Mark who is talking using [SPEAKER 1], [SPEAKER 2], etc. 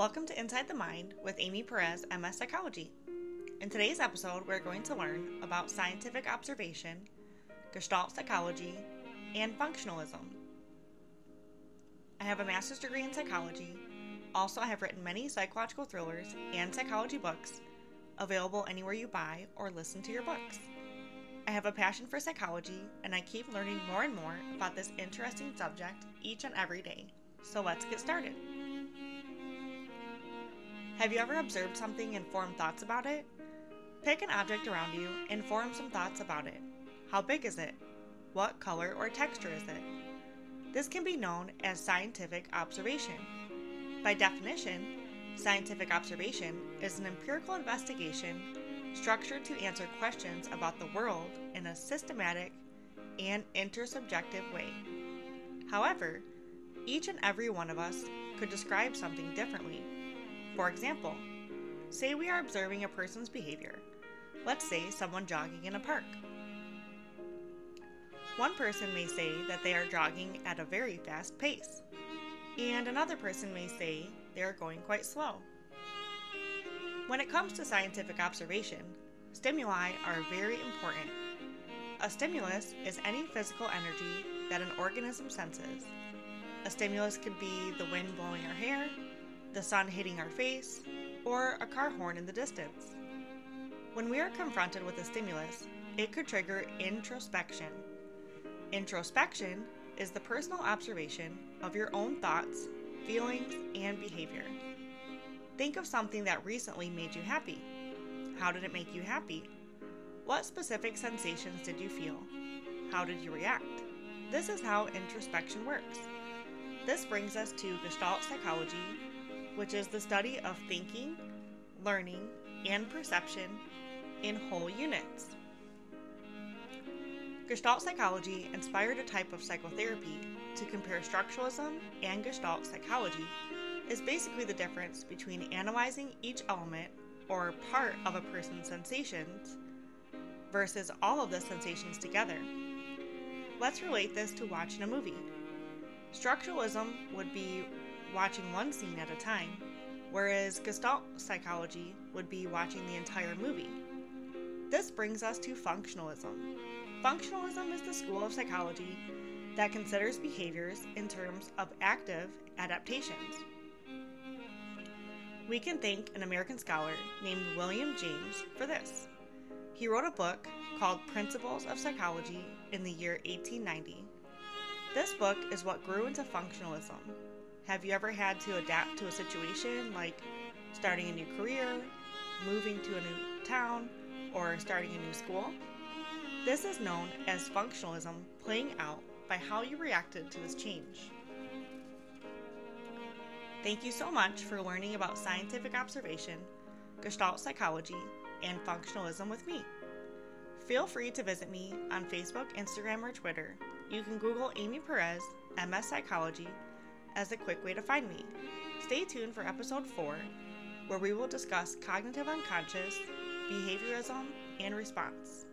[SPEAKER 1] Welcome to Inside the Mind with Amy Perez, MS Psychology. In today's episode, we're going to learn about scientific observation, Gestalt psychology, and functionalism. I have a master's degree in psychology. Also, I have written many psychological thrillers and psychology books available anywhere you buy or listen to your books. I have a passion for psychology, and I keep learning more and more about this interesting subject each and every day. So let's get started. Have you ever observed something and formed thoughts about it? Pick an object around you and form some thoughts about it. How big is it? What color or texture is it? This can be known as scientific observation. By definition, scientific observation is an empirical investigation structured to answer questions about the world in a systematic and intersubjective way. However, each and every one of us could describe something differently. For example, say we are observing a person's behavior. Let's say someone jogging in a park. One person may say that they are jogging at a very fast pace, and another person may say they are going quite slow. When it comes to scientific observation, stimuli are very important. A stimulus is any physical energy that an organism senses. A stimulus could be the wind blowing your hair, the sun hitting our face, or a car horn in the distance. When we are confronted with a stimulus, it could trigger introspection. Introspection is the personal observation of your own thoughts, feelings, and behavior. Think of something that recently made you happy. How did it make you happy? What specific sensations did you feel? How did you react? This is how introspection works. This brings us to Gestalt psychology, which is the study of thinking, learning, and perception in whole units. Gestalt psychology inspired a type of psychotherapy to compare structuralism and Gestalt psychology is basically the difference between analyzing each element or part of a person's sensations versus all of the sensations together. Let's relate this to watching a movie. Structuralism would be watching one scene at a time, whereas Gestalt psychology would be watching the entire movie. This brings us to functionalism. Functionalism is the school of psychology that considers behaviors in terms of active adaptations. We can thank an American scholar named William James for this. He wrote a book called Principles of Psychology in the year 1890. This book is what grew into functionalism. Have you ever had to adapt to a situation like starting a new career, moving to a new town, or starting a new school? This is known as functionalism playing out by how you reacted to this change. Thank you so much for learning about scientific observation, Gestalt psychology, and functionalism with me. Feel free to visit me on Facebook, Instagram, or Twitter. You can Google Amy Perez, MS Psychology, as a quick way to find me. Stay tuned for episode 4, where we will discuss cognitive unconscious, behaviorism, and response.